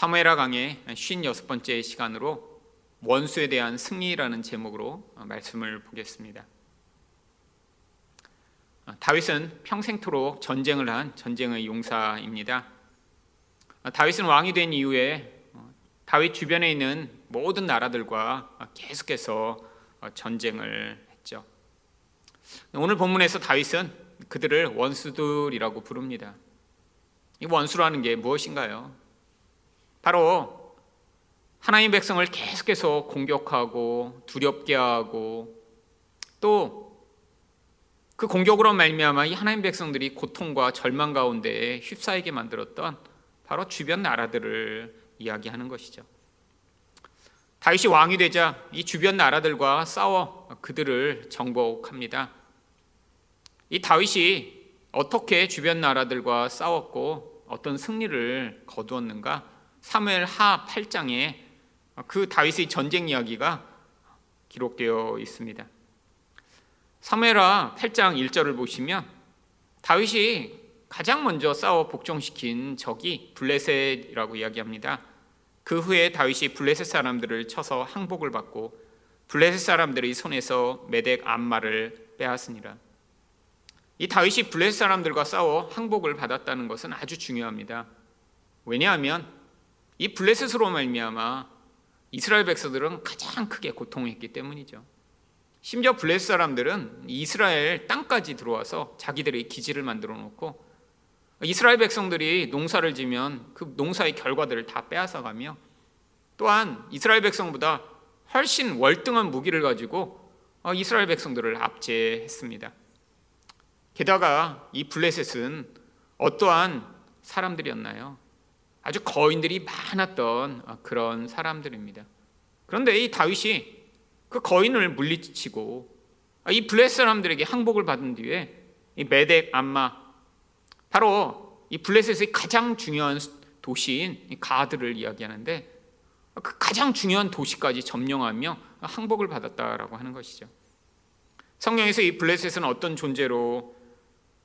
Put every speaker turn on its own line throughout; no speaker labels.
사무엘하 강의 56번째 시간으로 원수에 대한 승리라는 제목으로 말씀을 보겠습니다. 다윗은 평생토록 전쟁을 한 전쟁의 용사입니다. 다윗은 왕이 된 이후에 다윗 주변에 있는 모든 나라들과 계속해서 전쟁을 했죠. 오늘 본문에서 다윗은 그들을 원수들이라고 부릅니다. 이 원수라는 게 무엇인가요? 바로 하나님 백성을 계속해서 공격하고 두렵게 하고 또 그 공격으로 말미암아 이 하나님 백성들이 고통과 절망 가운데 휩싸이게 만들었던 바로 주변 나라들을 이야기하는 것이죠. 다윗이 왕이 되자 이 주변 나라들과 싸워 그들을 정복합니다. 이 다윗이 어떻게 주변 나라들과 싸웠고 어떤 승리를 거두었는가? 사무엘 하 8장에 그 다윗의 전쟁 이야기가 기록되어 있습니다. 사무엘 하 8장 1절을 보시면 다윗이 가장 먼저 싸워 복종시킨 적이 블레셋이라고 이야기합니다. 그 후에 다윗이 블레셋 사람들을 쳐서 항복을 받고 블레셋 사람들의 손에서 메덱 암마를 빼앗으니라. 이 다윗이 블레셋 사람들과 싸워 항복을 받았다는 것은 아주 중요합니다. 왜냐하면 이 블레셋으로 말미암아 이스라엘 백성들은 가장 크게 고통했기 때문이죠. 심지어 블레셋 사람들은 이스라엘 땅까지 들어와서 자기들의 기지를 만들어 놓고 이스라엘 백성들이 농사를 지면 그 농사의 결과들을 다 빼앗아 가며 또한 이스라엘 백성보다 훨씬 월등한 무기를 가지고 이스라엘 백성들을 압제했습니다. 게다가 이 블레셋은 어떠한 사람들이었나요? 아주 거인들이 많았던 그런 사람들입니다. 그런데 이 다윗이 그 거인을 물리치고 이 블레셋 사람들에게 항복을 받은 뒤에 이 메덱 암마 바로 이 블레셋의 가장 중요한 도시인 가드를 이야기하는데 그 가장 중요한 도시까지 점령하며 항복을 받았다라고 하는 것이죠. 성경에서 이 블레셋은 어떤 존재로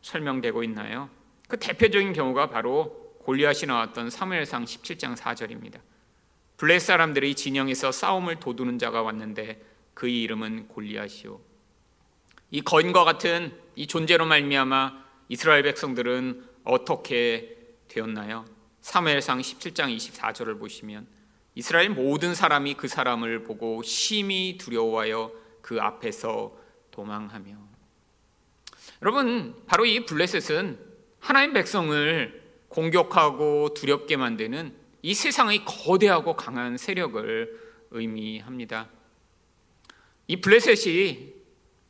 설명되고 있나요? 그 대표적인 경우가 바로 골리앗이 나왔던 사무엘상 17장 4절입니다. 블레셋 사람들이 진영에서 싸움을 도두는 자가 왔는데 그의 이름은 골리앗이요. 이 거인과 같은 이 존재로 말미암아 이스라엘 백성들은 어떻게 되었나요? 사무엘상 17장 24절을 보시면 이스라엘 모든 사람이 그 사람을 보고 심히 두려워하여 그 앞에서 도망하며 여러분 바로 이 블레셋은 하나님 백성을 공격하고 두렵게 만드는 이 세상의 거대하고 강한 세력을 의미합니다. 이 블레셋이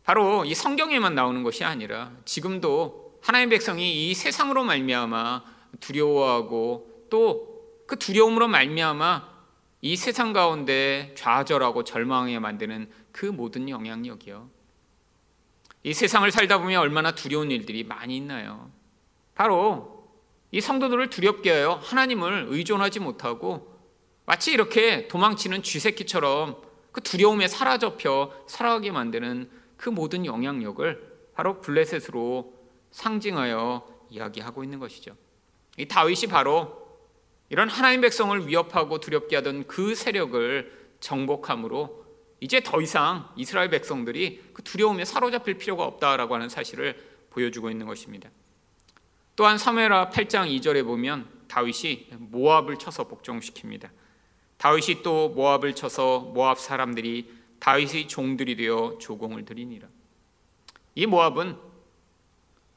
바로 이 성경에만 나오는 것이 아니라 지금도 하나님 백성이 이 세상으로 말미암아 두려워하고 또 그 두려움으로 말미암아 이 세상 가운데 좌절하고 절망하게 만드는 그 모든 영향력이요. 이 세상을 살다 보면 얼마나 두려운 일들이 많이 있나요? 바로 이 성도들을 두렵게 하여 하나님을 의존하지 못하고 마치 이렇게 도망치는 쥐새끼처럼 그 두려움에 사라져펴 살아가게 만드는 그 모든 영향력을 바로 블레셋으로 상징하여 이야기하고 있는 것이죠. 이 다윗이 바로 이런 하나님 백성을 위협하고 두렵게 하던 그 세력을 정복함으로 이제 더 이상 이스라엘 백성들이 그 두려움에 사로잡힐 필요가 없다라고 하는 사실을 보여주고 있는 것입니다. 또한 사무엘하 8장 2절에 보면 다윗이 모압을 쳐서 복종시킵니다. 다윗이 또 모압을 쳐서 모압 사람들이 다윗의 종들이 되어 조공을 드리니라. 이 모압은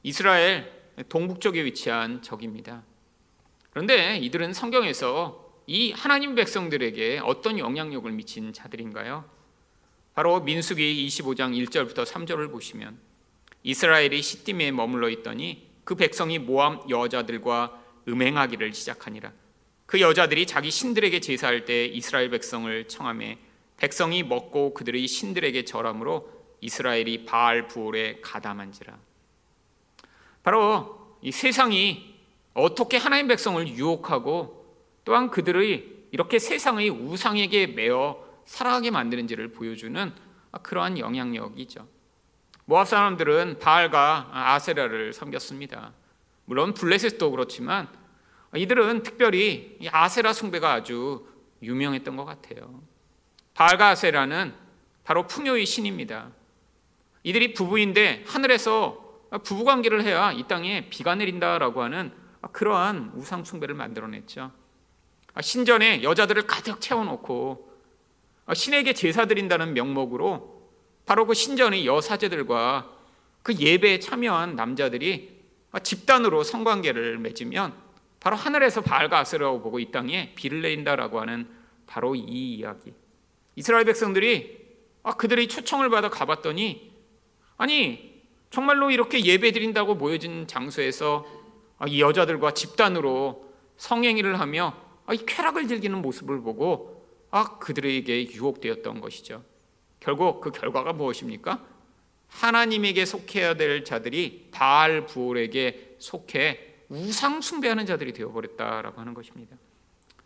이스라엘 동북쪽에 위치한 적입니다. 그런데 이들은 성경에서 이 하나님 백성들에게 어떤 영향력을 미친 자들인가요? 바로 민수기 25장 1절부터 3절을 보시면 이스라엘이 시딤에 머물러 있더니 그 백성이 모함 여자들과 음행하기를 시작하니라. 그 여자들이 자기 신들에게 제사할 때 이스라엘 백성을 청함해 백성이 먹고 그들의 신들에게 절함으로 이스라엘이 바알 부올에 가담한지라. 바로 이 세상이 어떻게 하나님 백성을 유혹하고 또한 그들의 이렇게 세상의 우상에게 매어 살아가게 만드는지를 보여주는 그러한 영향력이죠. 모압 사람들은 바알과 아세라를 섬겼습니다. 물론 블레셋도 그렇지만 이들은 특별히 아세라 숭배가 아주 유명했던 것 같아요. 바알과 아세라는 바로 풍요의 신입니다. 이들이 부부인데 하늘에서 부부 관계를 해야 이 땅에 비가 내린다라고 하는 그러한 우상 숭배를 만들어냈죠. 신전에 여자들을 가득 채워놓고 신에게 제사 드린다는 명목으로 바로 그 신전의 여사제들과 그 예배에 참여한 남자들이 집단으로 성관계를 맺으면 바로 하늘에서 아스라고 보고 이 땅에 비를 내린다라고 하는 바로 이 이야기. 이스라엘 백성들이 그들의 초청을 받아 가봤더니 아니 정말로 이렇게 예배 드린다고 모여진 장소에서 이 여자들과 집단으로 성행위를 하며 이 쾌락을 즐기는 모습을 보고 아 그들에게 유혹되었던 것이죠. 결국 그 결과가 무엇입니까? 하나님에게 속해야 될 자들이 바알 부올에게 속해 우상 숭배하는 자들이 되어버렸다라고 하는 것입니다.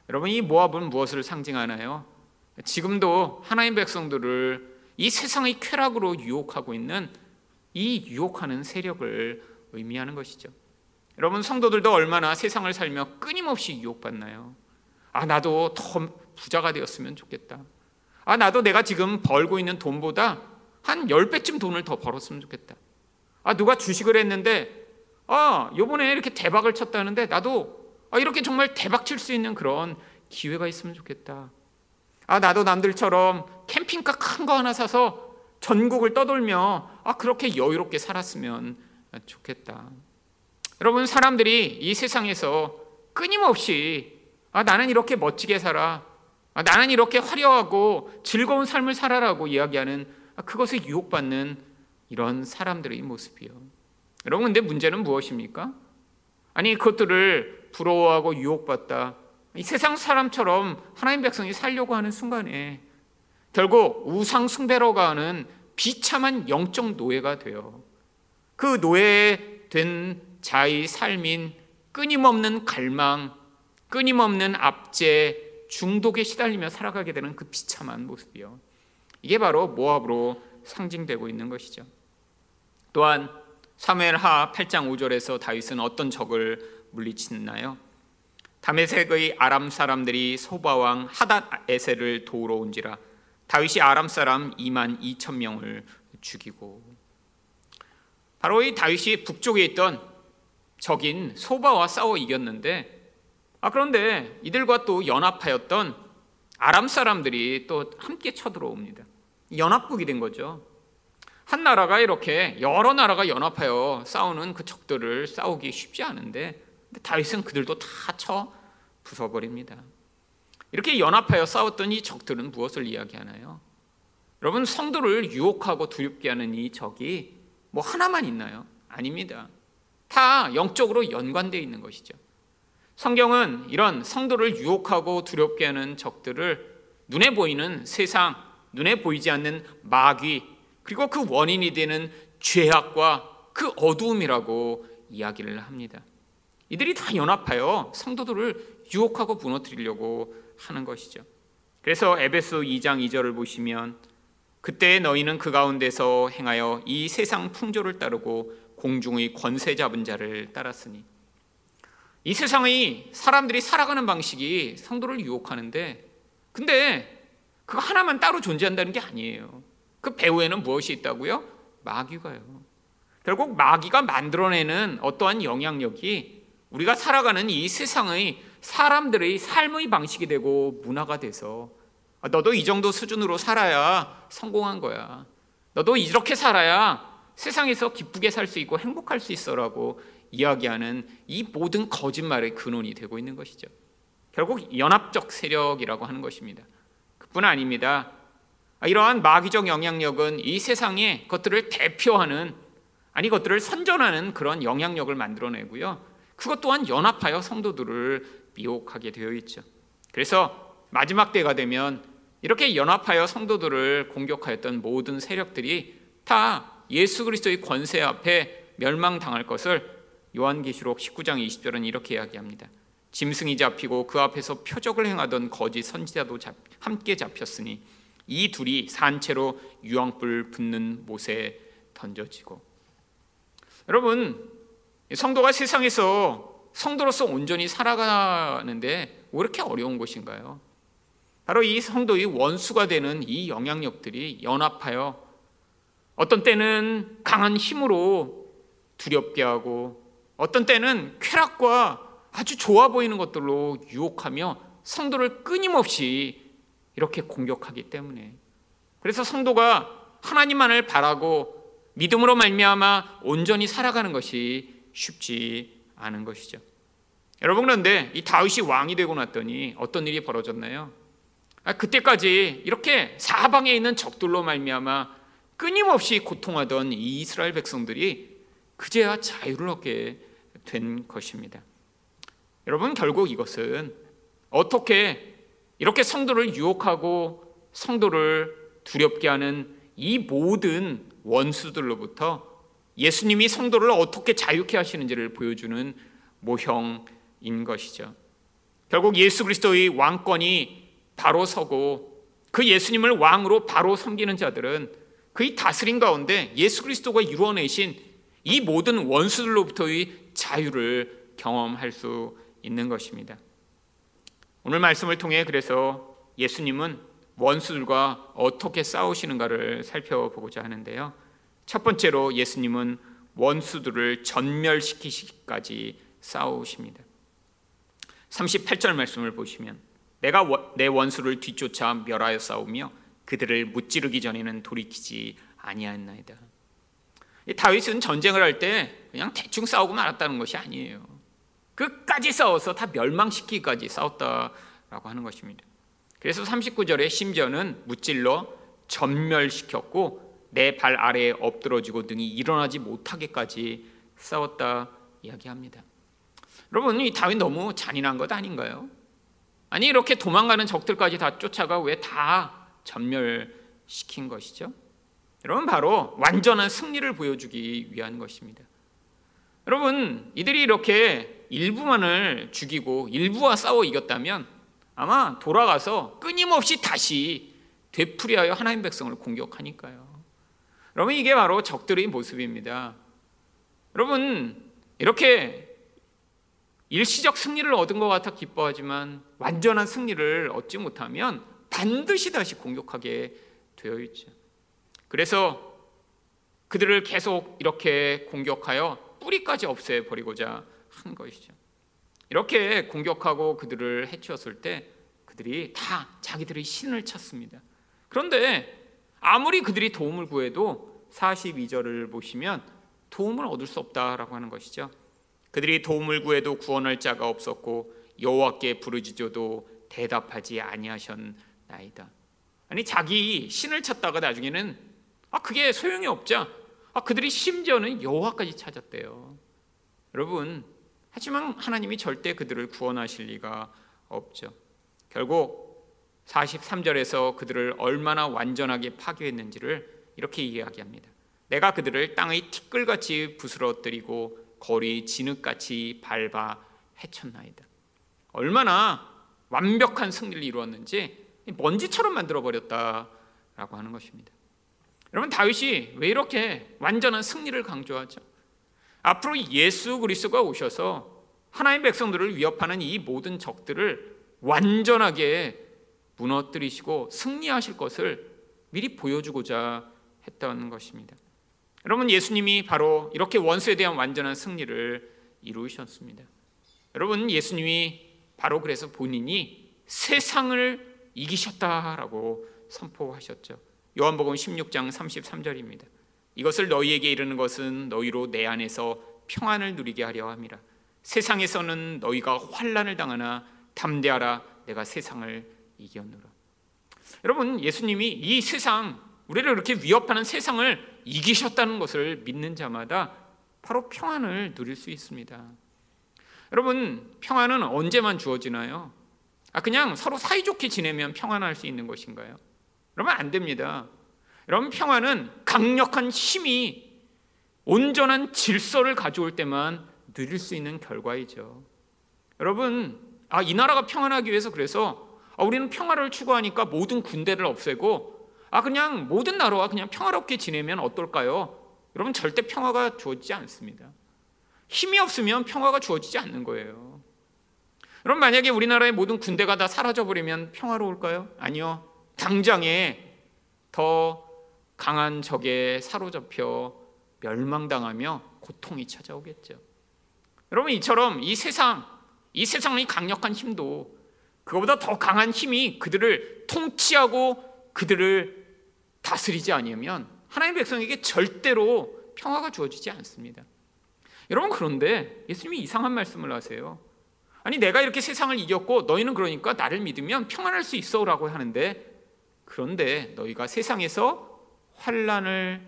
여러분 이 모압은 무엇을 상징하나요? 지금도 하나님 백성들을 이 세상의 쾌락으로 유혹하고 있는 이 유혹하는 세력을 의미하는 것이죠. 여러분 성도들도 얼마나 세상을 살며 끊임없이 유혹받나요? 아 나도 더 부자가 되었으면 좋겠다. 아 나도 내가 지금 벌고 있는 돈보다 한 10배쯤 돈을 더 벌었으면 좋겠다. 아 누가 주식을 했는데 아 요번에 이렇게 대박을 쳤다는데 나도 아, 이렇게 정말 대박 칠 수 있는 그런 기회가 있으면 좋겠다. 아 나도 남들처럼 캠핑카 큰 거 하나 사서 전국을 떠돌며 아 그렇게 여유롭게 살았으면 좋겠다. 여러분 사람들이 이 세상에서 끊임없이 아 나는 이렇게 멋지게 살아. 아, 나는 이렇게 화려하고 즐거운 삶을 살아라고 이야기하는 아, 그것에 유혹받는 이런 사람들의 모습이요. 여러분 근데 문제는 무엇입니까? 아니 그것들을 부러워하고 유혹받다. 이 세상 사람처럼 하나님 백성이 살려고 하는 순간에 결국 우상 숭배로 가는 비참한 영적 노예가 돼요. 그 노예된 자의 삶인 끊임없는 갈망, 끊임없는 압제, 중독에 시달리며 살아가게 되는 그 비참한 모습이요. 이게 바로 모압으로 상징되고 있는 것이죠. 또한 사무엘하 8장 5절에서 다윗은 어떤 적을 물리치나요? 다메섹의 아람 사람들이 소바 왕 하닷 에셀을 도우러 온지라 다윗이 아람 사람 2만 2천 명을 죽이고 바로 이 다윗이 북쪽에 있던 적인 소바와 싸워 이겼는데 아 그런데 이들과 또 연합하였던 아람 사람들이 또 함께 쳐들어옵니다. 연합국이 된 거죠. 한 나라가 이렇게 여러 나라가 연합하여 싸우는 그 적들을 싸우기 쉽지 않은데 다윗은 그들도 다 쳐 부숴버립니다. 이렇게 연합하여 싸웠던 이 적들은 무엇을 이야기하나요? 여러분 성도를 유혹하고 두렵게 하는 이 적이 뭐 하나만 있나요? 아닙니다. 다 영적으로 연관되어 있는 것이죠. 성경은 이런 성도를 유혹하고 두렵게 하는 적들을 눈에 보이는 세상, 눈에 보이지 않는 마귀, 그리고 그 원인이 되는 죄악과 그 어두움이라고 이야기를 합니다. 이들이 다 연합하여 성도들을 유혹하고 무너뜨리려고 하는 것이죠. 그래서 에베소 2장 2절을 보시면 그때 너희는 그 가운데서 행하여 이 세상 풍조를 따르고 공중의 권세 잡은 자를 따랐으니 이 세상의 사람들이 살아가는 방식이 성도를 유혹하는데 근데 그거 하나만 따로 존재한다는 게 아니에요. 그 배후에는 무엇이 있다고요? 마귀가요. 결국 마귀가 만들어내는 어떠한 영향력이 우리가 살아가는 이 세상의 사람들의 삶의 방식이 되고 문화가 돼서 아, 너도 이 정도 수준으로 살아야 성공한 거야. 너도 이렇게 살아야 세상에서 기쁘게 살 수 있고 행복할 수 있어라고 이야기하는 이 모든 거짓말의 근원이 되고 있는 것이죠. 결국 연합적 세력이라고 하는 것입니다. 그뿐 아닙니다. 아, 이러한 마귀적 영향력은 이 세상의 것들을 대표하는 아니 것들을 선전하는 그런 영향력을 만들어내고요. 그것 또한 연합하여 성도들을 미혹하게 되어 있죠. 그래서 마지막 때가 되면 이렇게 연합하여 성도들을 공격하였던 모든 세력들이 다 예수 그리스도의 권세 앞에 멸망당할 것을 요한계시록 19장 20절은 이렇게 이야기합니다. 짐승이 잡히고 그 앞에서 표적을 행하던 거짓 선지자도 함께 잡혔으니 이 둘이 산채로 유황불 붙는 못에 던져지고 여러분 성도가 세상에서 성도로서 온전히 살아가는데 왜 이렇게 어려운 것인가요? 바로 이 성도의 원수가 되는 이 영향력들이 연합하여 어떤 때는 강한 힘으로 두렵게 하고 어떤 때는 쾌락과 아주 좋아 보이는 것들로 유혹하며 성도를 끊임없이 이렇게 공격하기 때문에 그래서 성도가 하나님만을 바라고 믿음으로 말미암아 온전히 살아가는 것이 쉽지 않은 것이죠. 여러분 그런데 이 다윗이 왕이 되고 났더니 어떤 일이 벌어졌나요? 아, 그때까지 이렇게 사방에 있는 적들로 말미암아 끊임없이 고통하던 이 이스라엘 백성들이 그제야 자유를 얻게 된 것입니다. 여러분 결국 이것은 어떻게 이렇게 성도를 유혹하고 성도를 두렵게 하는 이 모든 원수들로부터 예수님이 성도를 어떻게 자유케 하시는지를 보여주는 모형인 것이죠. 결국 예수 그리스도의 왕권이 바로 서고 그 예수님을 왕으로 바로 섬기는 자들은 그의 다스림 가운데 예수 그리스도가 이루어내신 이 모든 원수들로부터의 자유를 경험할 수 있는 것입니다. 오늘 말씀을 통해 그래서 예수님은 원수들과 어떻게 싸우시는가를 살펴보고자 하는데요. 첫 번째로 예수님은 원수들을 전멸시키기까지 싸우십니다. 38절 말씀을 보시면 내가 내 원수를 뒤쫓아 멸하여 싸우며 그들을 무찌르기 전에는 돌이키지 아니하였나이다. 다윗은 전쟁을 할 때 그냥 대충 싸우고 말았다는 것이 아니에요. 끝까지 싸워서 다 멸망시키기까지 싸웠다라고 하는 것입니다. 그래서 39절에 심지어는 무찔러 전멸시켰고 내 발 아래에 엎드러지고 등이 일어나지 못하게까지 싸웠다 이야기합니다. 여러분 이 다윗 너무 잔인한 것 아닌가요? 아니 이렇게 도망가는 적들까지 다 쫓아가 왜 다 전멸시킨 것이죠? 여러분 바로 완전한 승리를 보여주기 위한 것입니다. 여러분 이들이 이렇게 일부만을 죽이고 일부와 싸워 이겼다면 아마 돌아가서 끊임없이 다시 되풀이하여 하나님 백성을 공격하니까요. 여러분 이게 바로 적들의 모습입니다. 여러분 이렇게 일시적 승리를 얻은 것 같아 기뻐하지만 완전한 승리를 얻지 못하면 반드시 다시 공격하게 되어 있죠. 그래서 그들을 계속 이렇게 공격하여 뿌리까지 없애 버리고자 한 것이죠. 이렇게 공격하고 그들을 해치웠을 때 그들이 다 자기들의 신을 찾습니다. 그런데 아무리 그들이 도움을 구해도 42절을 보시면 도움을 얻을 수 없다라고 하는 것이죠. 그들이 도움을 구해도 구원할 자가 없었고 여호와께 부르짖어도 대답하지 아니하셨나이다. 아니 자기 신을 찾다가 나중에는 아 그게 소용이 없자 아 그들이 심지어는 여호와까지 찾았대요. 여러분 하지만 하나님이 절대 그들을 구원하실 리가 없죠. 결국 43절에서 그들을 얼마나 완전하게 파괴했는지를 이렇게 이야기합니다. 내가 그들을 땅의 티끌같이 부스러뜨리고 거리 진흙같이 밟아 해쳤나이다. 얼마나 완벽한 승리를 이루었는지 먼지처럼 만들어 버렸다라고 하는 것입니다. 여러분 다윗이 왜 이렇게 완전한 승리를 강조하죠? 앞으로 예수 그리스도가 오셔서 하나님 백성들을 위협하는 이 모든 적들을 완전하게 무너뜨리시고 승리하실 것을 미리 보여주고자 했던 것입니다. 여러분 예수님이 바로 이렇게 원수에 대한 완전한 승리를 이루셨습니다. 여러분 예수님이 바로 그래서 본인이 세상을 이기셨다라고 선포하셨죠. 요한복음 16장 33절입니다. 이것을 너희에게 이르는 것은 너희로 내 안에서 평안을 누리게 하려 함이라. 세상에서는 너희가 환란을 당하나 담대하라 내가 세상을 이겼노라. 여러분 예수님이 이 세상 우리를 이렇게 위협하는 세상을 이기셨다는 것을 믿는 자마다 바로 평안을 누릴 수 있습니다. 여러분 평안은 언제만 주어지나요? 아 그냥 서로 사이좋게 지내면 평안할 수 있는 것인가요? 그러면 안 됩니다. 여러분 평화는 강력한 힘이 온전한 질서를 가져올 때만 누릴 수 있는 결과이죠. 여러분, 아, 이 나라가 평안하기 위해서 그래서 아, 우리는 평화를 추구하니까 모든 군대를 없애고 아, 그냥 모든 나라와 그냥 평화롭게 지내면 어떨까요? 여러분, 절대 평화가 주어지지 않습니다. 힘이 없으면 평화가 주어지지 않는 거예요. 그럼 만약에 우리나라의 모든 군대가 다 사라져 버리면 평화로울까요? 아니요. 당장에 더 강한 적에 사로잡혀 멸망당하며 고통이 찾아오겠죠. 여러분 이처럼 이 세상, 이 세상의 강력한 힘도 그거보다 더 강한 힘이 그들을 통치하고 그들을 다스리지 아니면 하나님 백성에게 절대로 평화가 주어지지 않습니다. 여러분 그런데 예수님이 이상한 말씀을 하세요. 아니 내가 이렇게 세상을 이겼고 너희는 그러니까 나를 믿으면 평안할 수 있어라고 하는데 그런데 너희가 세상에서 환란을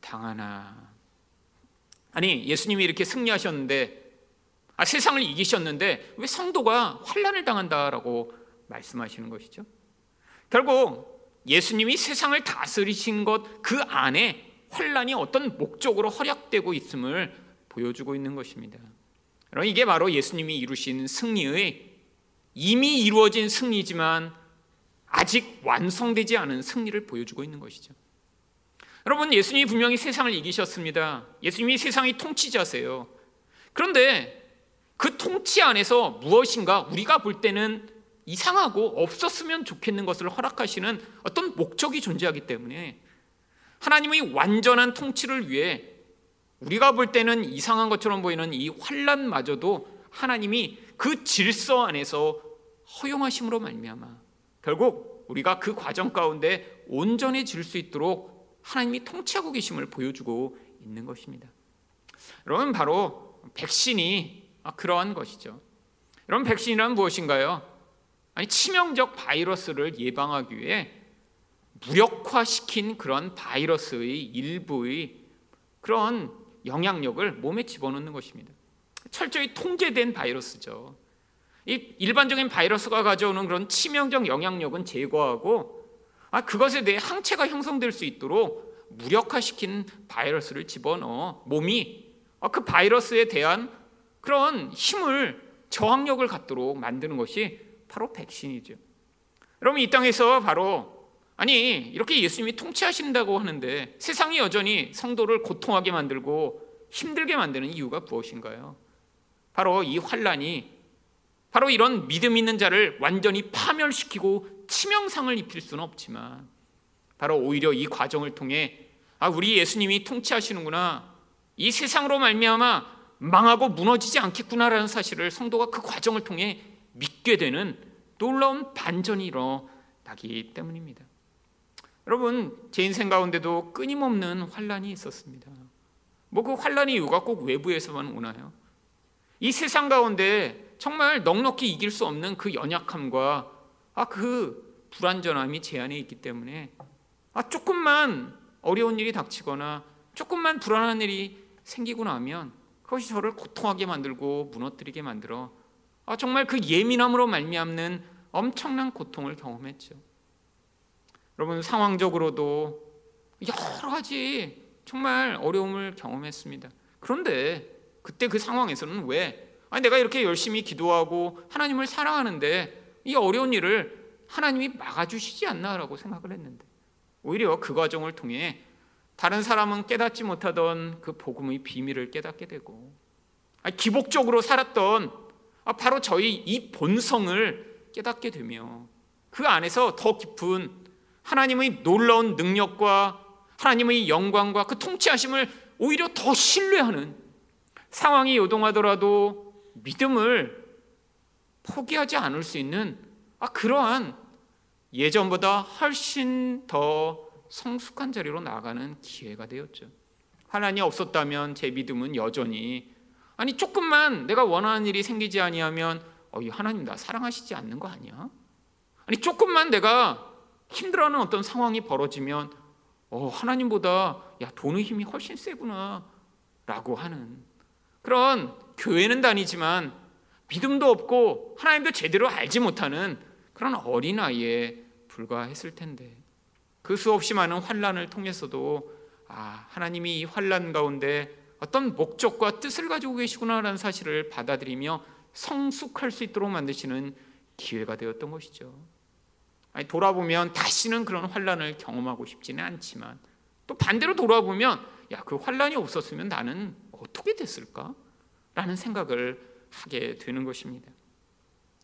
당하나 아니 예수님이 이렇게 승리하셨는데 아, 세상을 이기셨는데 왜 성도가 환란을 당한다라고 말씀하시는 것이죠? 결국 예수님이 세상을 다스리신 것 그 안에 환란이 어떤 목적으로 허락되고 있음을 보여주고 있는 것입니다. 여러분 이게 바로 예수님이 이루신 승리의 이미 이루어진 승리지만 아직 완성되지 않은 승리를 보여주고 있는 것이죠. 여러분 예수님이 분명히 세상을 이기셨습니다. 예수님이 세상의 통치자세요. 그런데 그 통치 안에서 무엇인가 우리가 볼 때는 이상하고 없었으면 좋겠는 것을 허락하시는 어떤 목적이 존재하기 때문에 하나님의 완전한 통치를 위해 우리가 볼 때는 이상한 것처럼 보이는 이 환란마저도 하나님이 그 질서 안에서 허용하심으로 말미암아 결국 우리가 그 과정 가운데 온전해질 수 있도록 하나님이 통치하고 계심을 보여주고 있는 것입니다. 여러분 바로 백신이 그러한 것이죠. 여러분 백신이란 무엇인가요? 아니 치명적 바이러스를 예방하기 위해 무력화시킨 그런 바이러스의 일부의 그런 영향력을 몸에 집어넣는 것입니다. 철저히 통제된 바이러스죠. 이 일반적인 바이러스가 가져오는 그런 치명적 영향력은 제거하고 아, 그것에 대해 항체가 형성될 수 있도록 무력화시킨 바이러스를 집어넣어 몸이 아, 그 바이러스에 대한 그런 힘을 저항력을 갖도록 만드는 것이 바로 백신이죠. 여러분 이 땅에서 바로 아니 이렇게 예수님이 통치하신다고 하는데 세상이 여전히 성도를 고통하게 만들고 힘들게 만드는 이유가 무엇인가요? 바로 이 환란이 바로 이런 믿음 있는 자를 완전히 파멸시키고 치명상을 입힐 수는 없지만 바로 오히려 이 과정을 통해 아 우리 예수님이 통치하시는구나 이 세상으로 말미암아 망하고 무너지지 않겠구나라는 사실을 성도가 그 과정을 통해 믿게 되는 놀라운 반전이 일어나기 때문입니다. 여러분 제 인생 가운데도 끊임없는 환란이 있었습니다. 뭐 그 환란의 이유가 꼭 외부에서만 오나요? 이 세상 가운데 정말 넉넉히 이길 수 없는 그 연약함과 아 그 불완전함이 제 안에 있기 때문에 아 조금만 어려운 일이 닥치거나 조금만 불안한 일이 생기고 나면 그것이 저를 고통하게 만들고 무너뜨리게 만들어 아, 정말 그 예민함으로 말미암는 엄청난 고통을 경험했죠. 여러분 상황적으로도 여러 가지 정말 어려움을 경험했습니다. 그런데 그때 그 상황에서는 왜 아니 내가 이렇게 열심히 기도하고 하나님을 사랑하는데 이 어려운 일을 하나님이 막아주시지 않나라고 생각을 했는데 오히려 그 과정을 통해 다른 사람은 깨닫지 못하던 그 복음의 비밀을 깨닫게 되고 기복적으로 살았던 아, 바로 저희 이 본성을 깨닫게 되며 그 안에서 더 깊은 하나님의 놀라운 능력과 하나님의 영광과 그 통치하심을 오히려 더 신뢰하는 상황이 요동하더라도 믿음을 포기하지 않을 수 있는 아, 그러한 예전보다 훨씬 더 성숙한 자리로 나아가는 기회가 되었죠. 하나님이 없었다면 제 믿음은 여전히 아니 조금만 내가 원하는 일이 생기지 아니하면 어, 하나님 나 사랑하시지 않는 거 아니야? 아니 조금만 내가 힘들어하는 어떤 상황이 벌어지면 어, 하나님보다 야 돈의 힘이 훨씬 세구나라고 하는 그런 교회는 다니지만 믿음도 없고 하나님도 제대로 알지 못하는 그런 어린 아이에 불과했을 텐데 그 수없이 많은 환란을 통해서도 아, 하나님이 이 환란 가운데 어떤 목적과 뜻을 가지고 계시구나라는 사실을 받아들이며 성숙할 수 있도록 만드시는 기회가 되었던 것이죠. 아니, 돌아보면 다시는 그런 환란을 경험하고 싶지는 않지만 또 반대로 돌아보면 야, 그 환란이 없었으면 나는 어떻게 됐을까? 라는 생각을 하게 되는 것입니다.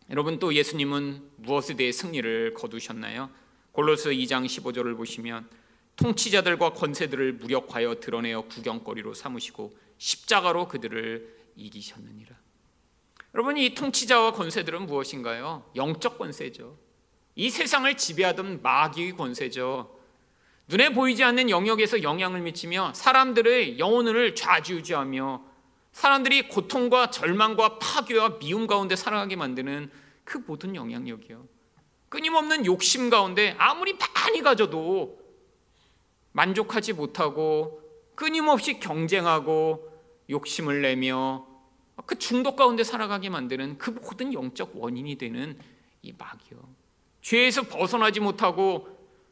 여러분 또 예수님은 무엇에 대해 승리를 거두셨나요? 골로스 2장 15절을 보시면 통치자들과 권세들을 무력하여 드러내어 구경거리로 삼으시고 십자가로 그들을 이기셨느니라. 여러분 이 통치자와 권세들은 무엇인가요? 영적 권세죠. 이 세상을 지배하던 마귀의 권세죠. 눈에 보이지 않는 영역에서 영향을 미치며 사람들의 영혼을 좌지우지하며 사람들이 고통과 절망과 파괴와 미움 가운데 살아가게 만드는 그 모든 영향력이요. 끊임없는 욕심 가운데 아무리 많이 가져도 만족하지 못하고 끊임없이 경쟁하고 욕심을 내며 그 중독 가운데 살아가게 만드는 그 모든 영적 원인이 되는 이 마귀요. 죄에서 벗어나지 못하고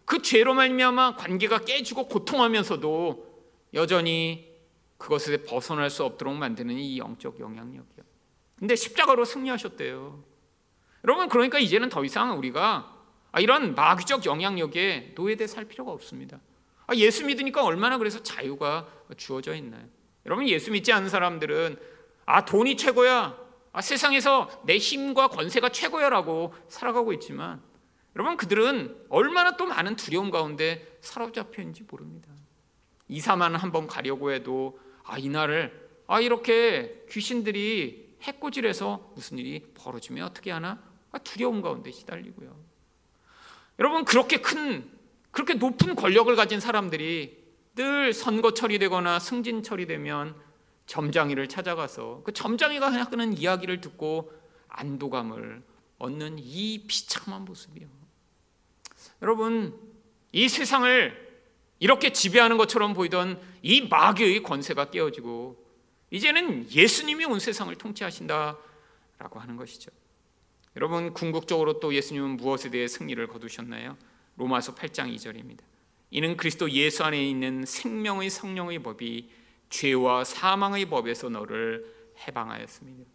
그 죄로 말미암아 관계가 깨지고 고통하면서도 여전히 그것에 벗어날 수 없도록 만드는 이 영적 영향력이요. 근데 십자가로 승리하셨대요. 여러분 그러니까 이제는 더 이상 우리가 이런 마귀적 영향력에 노예돼 살 필요가 없습니다. 예수 믿으니까 얼마나 그래서 자유가 주어져 있나요? 여러분 예수 믿지 않는 사람들은 아 돈이 최고야, 아 세상에서 내 힘과 권세가 최고야라고 살아가고 있지만 여러분 그들은 얼마나 또 많은 두려움 가운데 사로잡혀 있는지 모릅니다. 이사만 한번 가려고 해도 아 이날을 아 이렇게 귀신들이 해코질해서 무슨 일이 벌어지면 어떻게 하나 아, 두려움 가운데 시달리고요. 여러분 그렇게 큰 그렇게 높은 권력을 가진 사람들이 늘 선거철이 되거나 승진철이 되면 점장이를 찾아가서 그 점장이가 하는 이야기를 듣고 안도감을 얻는 이 비참한 모습이요. 여러분 이 세상을 이렇게 지배하는 것처럼 보이던 이 마귀의 권세가 깨어지고 이제는 예수님이 온 세상을 통치하신다라고 하는 것이죠. 여러분 궁극적으로 또 예수님은 무엇에 대해 승리를 거두셨나요? 로마서 8장 2절입니다. 이는 그리스도 예수 안에 있는 생명의 성령의 법이 죄와 사망의 법에서 너를 해방하였습니다.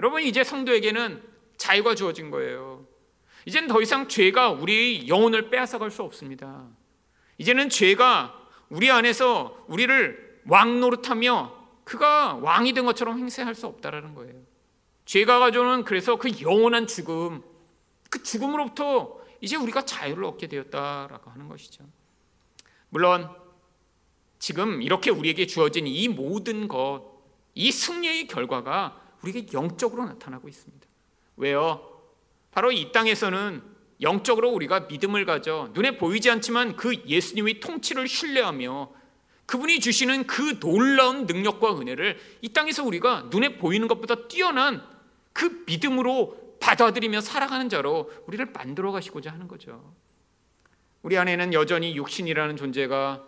여러분 이제 성도에게는 자유가 주어진 거예요. 이제는 더 이상 죄가 우리 영혼을 빼앗아갈 수 없습니다. 이제는 죄가 우리 안에서 우리를 왕 노릇하며 그가 왕이 된 것처럼 행세할 수 없다라는 거예요. 죄가 가져오는 그래서 그 영원한 죽음, 그 죽음으로부터 이제 우리가 자유를 얻게 되었다라고 하는 것이죠. 물론 지금 이렇게 우리에게 주어진 이 모든 것, 이 승리의 결과가 우리에게 영적으로 나타나고 있습니다. 왜요? 바로 이 땅에서는 영적으로 우리가 믿음을 가져 눈에 보이지 않지만 그 예수님의 통치를 신뢰하며 그분이 주시는 그 놀라운 능력과 은혜를 이 땅에서 우리가 눈에 보이는 것보다 뛰어난 그 믿음으로 받아들이며 살아가는 자로 우리를 만들어 가시고자 하는 거죠. 우리 안에는 여전히 육신이라는 존재가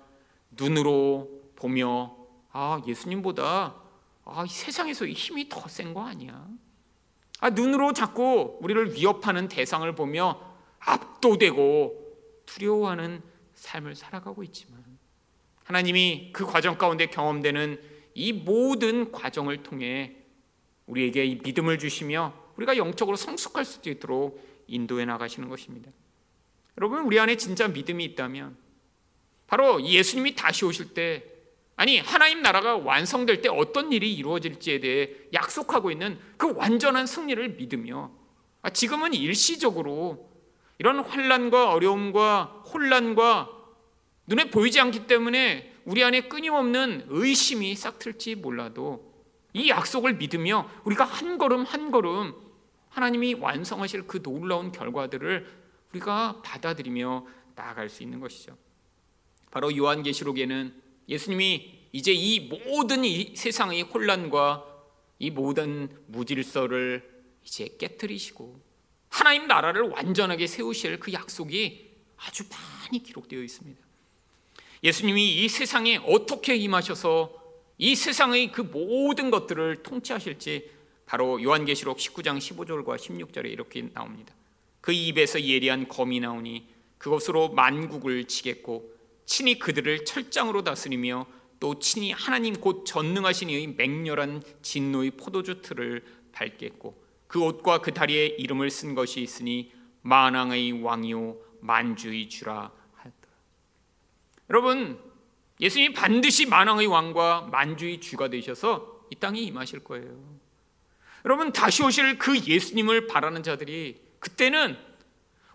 눈으로 보며 아 예수님보다 아, 세상에서 힘이 더 센 거 아니야? 아, 눈으로 자꾸 우리를 위협하는 대상을 보며 압도되고 두려워하는 삶을 살아가고 있지만 하나님이 그 과정 가운데 경험되는 이 모든 과정을 통해 우리에게 이 믿음을 주시며 우리가 영적으로 성숙할 수 있도록 인도해 나가시는 것입니다. 여러분 우리 안에 진짜 믿음이 있다면 바로 예수님이 다시 오실 때 아니 하나님 나라가 완성될 때 어떤 일이 이루어질지에 대해 약속하고 있는 그 완전한 승리를 믿으며 아, 지금은 일시적으로 이런 환란과 어려움과 혼란과 눈에 보이지 않기 때문에 우리 안에 끊임없는 의심이 싹틀지 몰라도 이 약속을 믿으며 우리가 한 걸음 한 걸음 하나님이 완성하실 그 놀라운 결과들을 우리가 받아들이며 나아갈 수 있는 것이죠. 바로 요한계시록에는 예수님이 이제 이 모든 이 세상의 혼란과 이 모든 무질서를 이제 깨뜨리시고 하나님 나라를 완전하게 세우실 그 약속이 아주 많이 기록되어 있습니다. 예수님이 이 세상에 어떻게 임하셔서 이 세상의 그 모든 것들을 통치하실지 바로 요한계시록 19장 15절과 16절에 이렇게 나옵니다. 그 입에서 예리한 검이 나오니 그것으로 만국을 치겠고 친히 그들을 철장으로 다스리며 또 친히 하나님 곧 전능하신 이의 맹렬한 진노의 포도주 틀을 밟겠고 그 옷과 그 다리에 이름을 쓴 것이 있으니 만왕의 왕이요 만주의 주라 하였더라. 여러분 예수님이 반드시 만왕의 왕과 만주의 주가 되셔서 이 땅에 임하실 거예요. 여러분 다시 오실 그 예수님을 바라는 자들이 그때는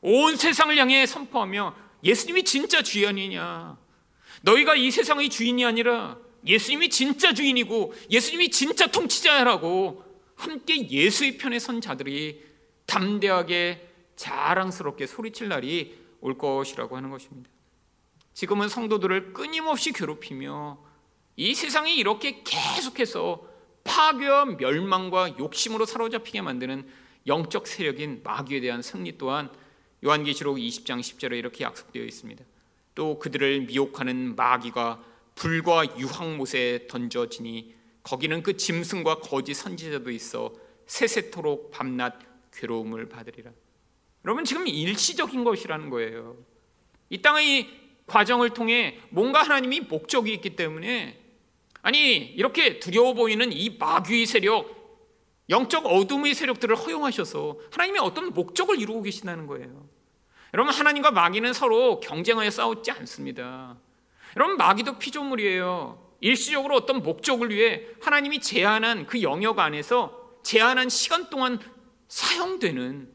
온 세상을 향해 선포하며 예수님이 진짜 주인이냐? 너희가 이 세상의 주인이 아니라 예수님이 진짜 주인이고 예수님이 진짜 통치자라고 함께 예수의 편에 선 자들이 담대하게 자랑스럽게 소리칠 날이 올 것이라고 하는 것입니다. 지금은 성도들을 끊임없이 괴롭히며 이 세상이 이렇게 계속해서 파괴와 멸망과 욕심으로 사로잡히게 만드는 영적 세력인 마귀에 대한 승리 또한 요한계시록 20장 10절에 이렇게 약속되어 있습니다. 또 그들을 미혹하는 마귀가 불과 유황못에 던져지니 거기는 그 짐승과 거짓 선지자도 있어 세세토록 밤낮 괴로움을 받으리라. 여러분 지금 일시적인 것이라는 거예요. 이 땅의 과정을 통해 뭔가 하나님이 목적이 있기 때문에 아니 이렇게 두려워 보이는 이 마귀의 세력 영적 어둠의 세력들을 허용하셔서 하나님이 어떤 목적을 이루고 계신다는 거예요. 여러분 하나님과 마귀는 서로 경쟁하여 싸우지 않습니다. 여러분 마귀도 피조물이에요. 일시적으로 어떤 목적을 위해 하나님이 제한한 그 영역 안에서 제한한 시간 동안 사용되는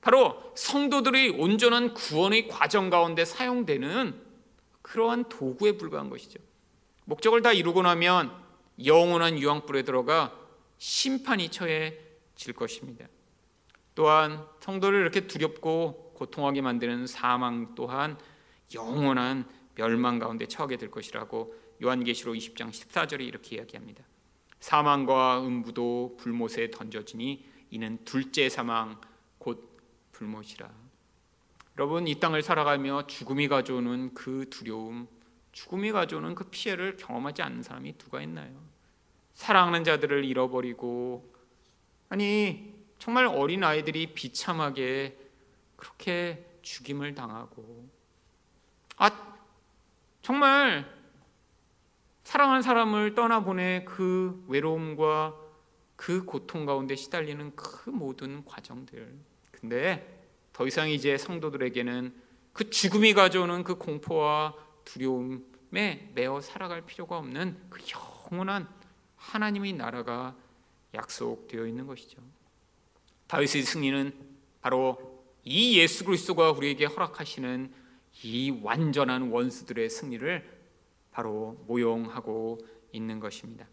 바로 성도들의 온전한 구원의 과정 가운데 사용되는 그러한 도구에 불과한 것이죠. 목적을 다 이루고 나면 영원한 유황불에 들어가 심판이 처해질 것입니다. 또한 성도를 이렇게 두렵고 고통하게 만드는 사망 또한 영원한 멸망 가운데 처하게 될 것이라고 요한계시록 20장 14절에 이렇게 이야기합니다. 사망과 음부도 불못에 던져지니 이는 둘째 사망 곧 불못이라. 여러분 이 땅을 살아가며 죽음이 가져오는 그 두려움, 죽음이 가져오는 그 피해를 경험하지 않는 사람이 누가 있나요? 사랑하는 자들을 잃어버리고 아니 정말 어린 아이들이 비참하게 그렇게 죽임을 당하고 아 정말 사랑하는 사람을 떠나보내 그 외로움과 그 고통 가운데 시달리는 그 모든 과정들 근데 더 이상 이제 성도들에게는 그 죽음이 가져오는 그 공포와 두려움에 매어 살아갈 필요가 없는 그 영원한 하나님의 나라가 약속되어 있는 것이죠. 다윗의 승리는 바로 이 예수 그리스도가 우리에게 허락하시는 이 완전한 원수들의 승리를 바로 모용하고 있는 것입니다.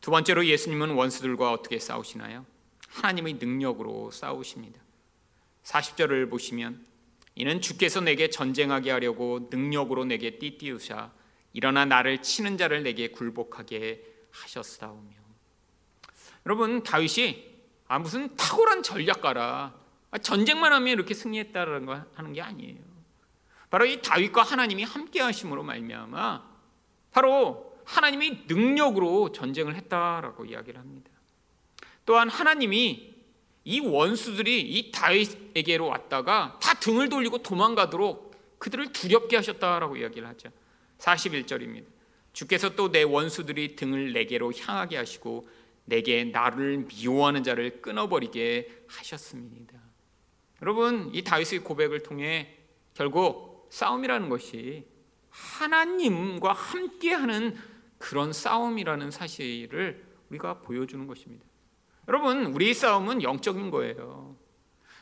두 번째로 예수님은 원수들과 어떻게 싸우시나요? 하나님의 능력으로 싸우십니다. 40절을 보시면 이는 주께서 내게 전쟁하게 하려고 능력으로 내게 띠띠우사 일어나 나를 치는 자를 내게 굴복하게 하셨사오며 여러분 다윗이 아 무슨 탁월한 전략가라 아, 전쟁만 하면 이렇게 승리했다라는 거 하는 게 아니에요. 바로 이 다윗과 하나님이 함께 하심으로 말미암아 바로 하나님이 능력으로 전쟁을 했다라고 이야기를 합니다. 또한 하나님이 이 원수들이 이 다윗에게로 왔다가 다 등을 돌리고 도망가도록 그들을 두렵게 하셨다라고 이야기를 하죠. 41절입니다. 주께서 또 내 원수들이 등을 내게로 향하게 하시고 내게 나를 미워하는 자를 끊어버리게 하셨습니다. 여러분 이 다윗의 고백을 통해 결국 싸움이라는 것이 하나님과 함께하는 그런 싸움이라는 사실을 우리가 보여주는 것입니다. 여러분 우리 싸움은 영적인 거예요.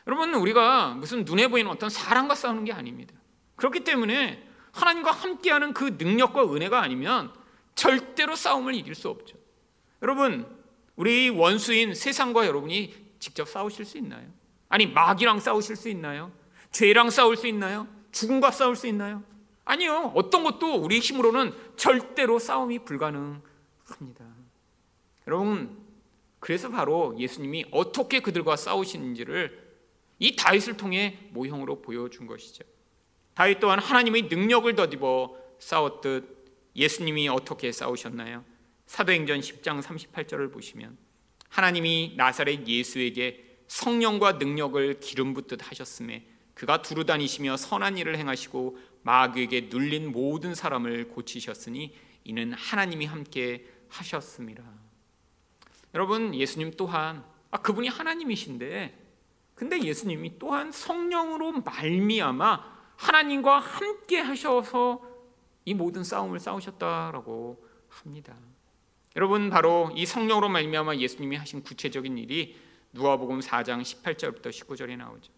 여러분 우리가 무슨 눈에 보이는 어떤 사람과 싸우는 게 아닙니다. 그렇기 때문에 하나님과 함께하는 그 능력과 은혜가 아니면 절대로 싸움을 이길 수 없죠. 여러분, 우리 원수인 세상과 여러분이 직접 싸우실 수 있나요? 아니, 마귀랑 싸우실 수 있나요? 죄랑 싸울 수 있나요? 죽음과 싸울 수 있나요? 아니요. 어떤 것도 우리 힘으로는 절대로 싸움이 불가능합니다. 여러분, 그래서 바로 예수님이 어떻게 그들과 싸우시는지를 이 다윗을 통해 모형으로 보여준 것이죠. 다윗 또한 하나님의 능력을 덧입어 싸웠듯 예수님이 어떻게 싸우셨나요? 사도행전 10장 38절을 보시면 하나님이 나사렛 예수에게 성령과 능력을 기름 붓듯 하셨음에 그가 두루 다니시며 선한 일을 행하시고 마귀에게 눌린 모든 사람을 고치셨으니 이는 하나님이 함께 하셨습니다. 여러분 예수님 또한 아 그분이 하나님이신데 근데 예수님이 또한 성령으로 말미암아 하나님과 함께 하셔서 이 모든 싸움을 싸우셨다라고 합니다. 여러분 바로 이 성령으로 말미암아 예수님이 하신 구체적인 일이 누가복음 4장 18절부터 19절에 나오죠.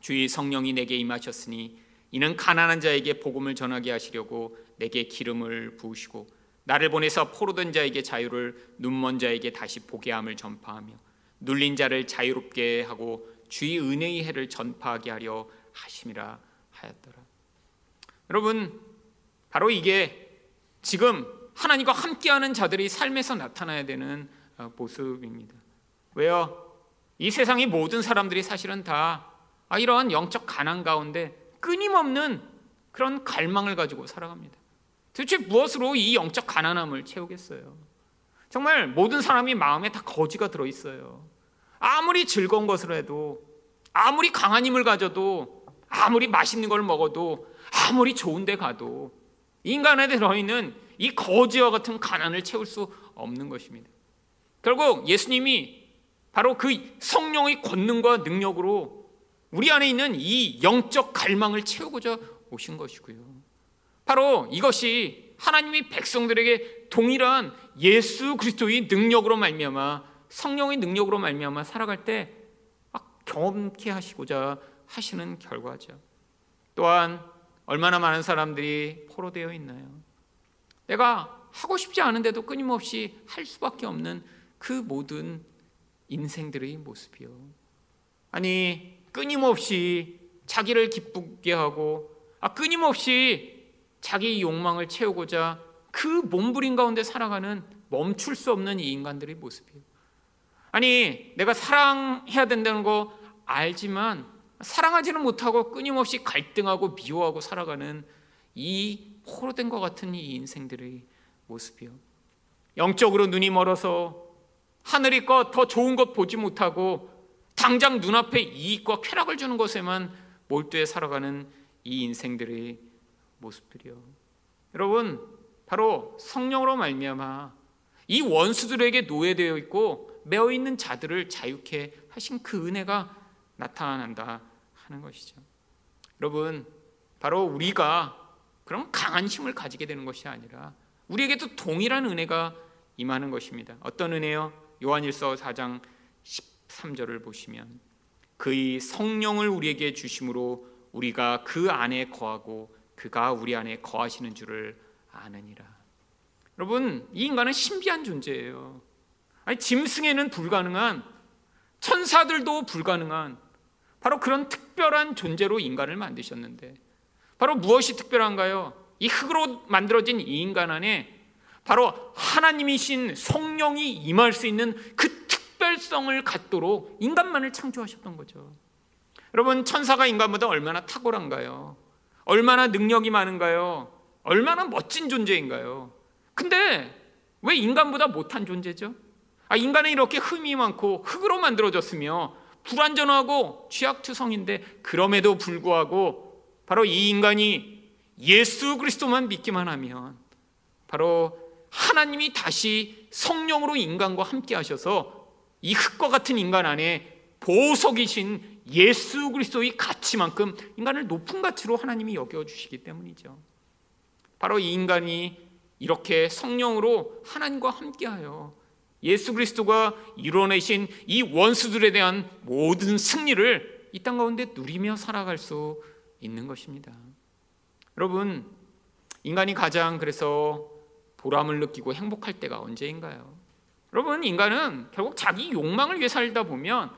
주의 성령이 내게 임하셨으니 이는 가난한 자에게 복음을 전하게 하시려고 내게 기름을 부으시고 나를 보내서 포로된 자에게 자유를 눈먼 자에게 다시 보게 함을 전파하며 눌린 자를 자유롭게 하고 주의 은혜의 해를 전파하게 하려 하심이라 하였더라. 여러분 바로 이게 지금 하나님과 함께하는 자들이 삶에서 나타나야 되는 어, 모습입니다. 왜요? 이 세상의 모든 사람들이 사실은 다 아, 이러한 영적 가난 가운데 끊임없는 그런 갈망을 가지고 살아갑니다. 도대체 무엇으로 이 영적 가난함을 채우겠어요? 정말 모든 사람이 마음에 다 거지가 들어 있어요. 아무리 즐거운 것을 해도, 아무리 강한 힘을 가져도, 아무리 맛있는 걸 먹어도, 아무리 좋은 데 가도 인간에 들어 있는 이 거지와 같은 가난을 채울 수 없는 것입니다. 결국 예수님이 바로 그 성령의 권능과 능력으로 우리 안에 있는 이 영적 갈망을 채우고자 오신 것이고요. 바로 이것이 하나님이 백성들에게 동일한 예수 그리스도의 능력으로 말미암아 성령의 능력으로 말미암아 살아갈 때 경험케 하시고자 하시는 결과죠. 또한 얼마나 많은 사람들이 포로되어 있나요? 내가 하고 싶지 않은데도 끊임없이 할 수밖에 없는 그 모든 인생들의 모습이요. 아니 끊임없이 자기를 기쁘게 하고 아 끊임없이 자기 욕망을 채우고자 그 몸부림 가운데 살아가는 멈출 수 없는 이 인간들의 모습이에요. 아니 내가 사랑해야 된다는 거 알지만 사랑하지는 못하고 끊임없이 갈등하고 미워하고 살아가는 이 포로된 것 같은 이 인생들의 모습이요. 영적으로 눈이 멀어서 하늘이 것더 좋은 것 보지 못하고 당장 눈앞에 이익과 쾌락을 주는 것에만 몰두해 살아가는 이 인생들의 모습들이요. 여러분, 바로 성령으로 말미암아 이 원수들에게 노예되어 있고 매어 있는 자들을 자유케 하신 그 은혜가 나타난다 하는 것이죠. 여러분, 바로 우리가 그런 강한 힘을 가지게 되는 것이 아니라 우리에게도 동일한 은혜가 임하는 것입니다. 어떤 은혜요? 요한일서 4장 13절을 보시면 그의 성령을 우리에게 주심으로 우리가 그 안에 거하고 그가 우리 안에 거하시는 줄을 아느니라. 여러분, 이 인간은 신비한 존재예요. 아니 짐승에는 불가능한 천사들도 불가능한 바로 그런 특별한 존재로 인간을 만드셨는데 바로 무엇이 특별한가요? 이 흙으로 만들어진 이 인간 안에 바로 하나님이신 성령이 임할 수 있는 그 특별성을 갖도록 인간만을 창조하셨던 거죠. 여러분, 천사가 인간보다 얼마나 탁월한가요? 얼마나 능력이 많은가요? 얼마나 멋진 존재인가요? 근데 왜 인간보다 못한 존재죠? 아, 인간은 이렇게 흠이 많고 흙으로 만들어졌으며 불완전하고 취약투성인데 그럼에도 불구하고 바로 이 인간이 예수 그리스도만 믿기만 하면 바로 하나님이 다시 성령으로 인간과 함께 하셔서 이 흙과 같은 인간 안에 보석이신 예수 그리스도의 가치만큼 인간을 높은 가치로 하나님이 여겨 주시기 때문이죠. 바로 이 인간이 이렇게 성령으로 하나님과 함께하여 예수 그리스도가 이뤄내신 이 원수들에 대한 모든 승리를 이 땅 가운데 누리며 살아갈 수 있는 것입니다. 여러분, 인간이 가장 그래서 보람을 느끼고 행복할 때가 언제인가요? 여러분 인간은 결국 자기 욕망을 위해 살다 보면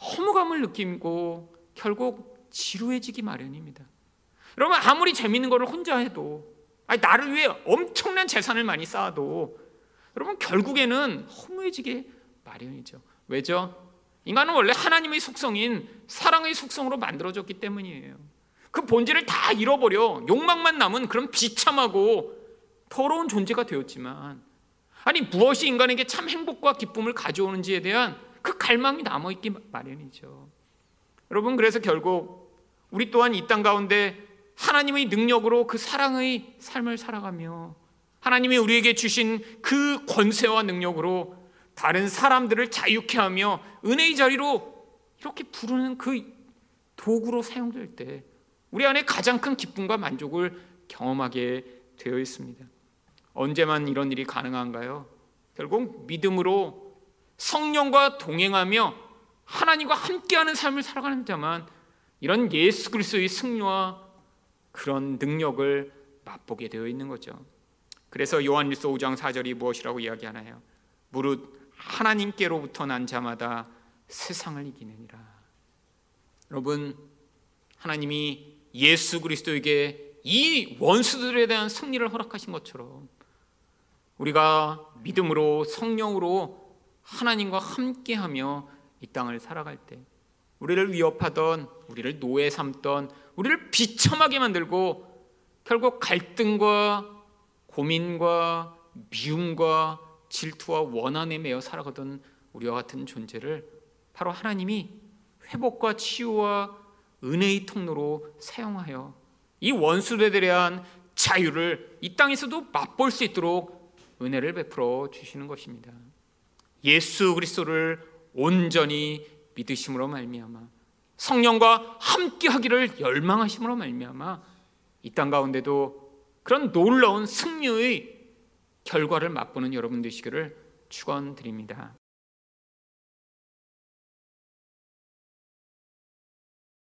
허무감을 느끼고 결국 지루해지기 마련입니다. 여러분 아무리 재밌는 것을 혼자 해도 아니, 나를 위해 엄청난 재산을 많이 쌓아도 여러분 결국에는 허무해지게 마련이죠. 왜죠? 인간은 원래 하나님의 속성인 사랑의 속성으로 만들어졌기 때문이에요. 그 본질을 다 잃어버려 욕망만 남은 그런 비참하고 더러운 존재가 되었지만 아니 무엇이 인간에게 참 행복과 기쁨을 가져오는지에 대한 그 갈망이 남아 있기 마련이죠. 여러분 그래서 결국 우리 또한 이 땅 가운데 하나님의 능력으로 그 사랑의 삶을 살아가며 하나님이 우리에게 주신 그 권세와 능력으로 다른 사람들을 자유케 하며 은혜의 자리로 이렇게 부르는 그 도구로 사용될 때 우리 안에 가장 큰 기쁨과 만족을 경험하게 되어 있습니다. 언제만 이런 일이 가능한가요? 결국 믿음으로 성령과 동행하며 하나님과 함께하는 삶을 살아가는 자만 이런 예수 그리스도의 승리와 그런 능력을 맛보게 되어 있는 거죠. 그래서 요한일서 5장 4절이 무엇이라고 이야기하나요? 무릇 하나님께로부터 난 자마다 세상을 이기느니라. 여러분 하나님이 예수 그리스도에게 이 원수들에 대한 승리를 허락하신 것처럼 우리가 믿음으로 성령으로 하나님과 함께하며 이 땅을 살아갈 때 우리를 위협하던 우리를 노예 삼던 우리를 비참하게 만들고 결국 갈등과 고민과 미움과 질투와 원한에 매여 살아가던 우리와 같은 존재를 바로 하나님이 회복과 치유와 은혜의 통로로 사용하여 이 원수들에 대한 자유를 이 땅에서도 맛볼 수 있도록 은혜를 베풀어 주시는 것입니다. 예수 그리스도를 온전히 믿으심으로 말미암아 성령과 함께하기를 열망하심으로 말미암아 이 땅 가운데도 그런 놀라운 승리의 결과를 맛보는 여러분 되시기를 축원드립니다.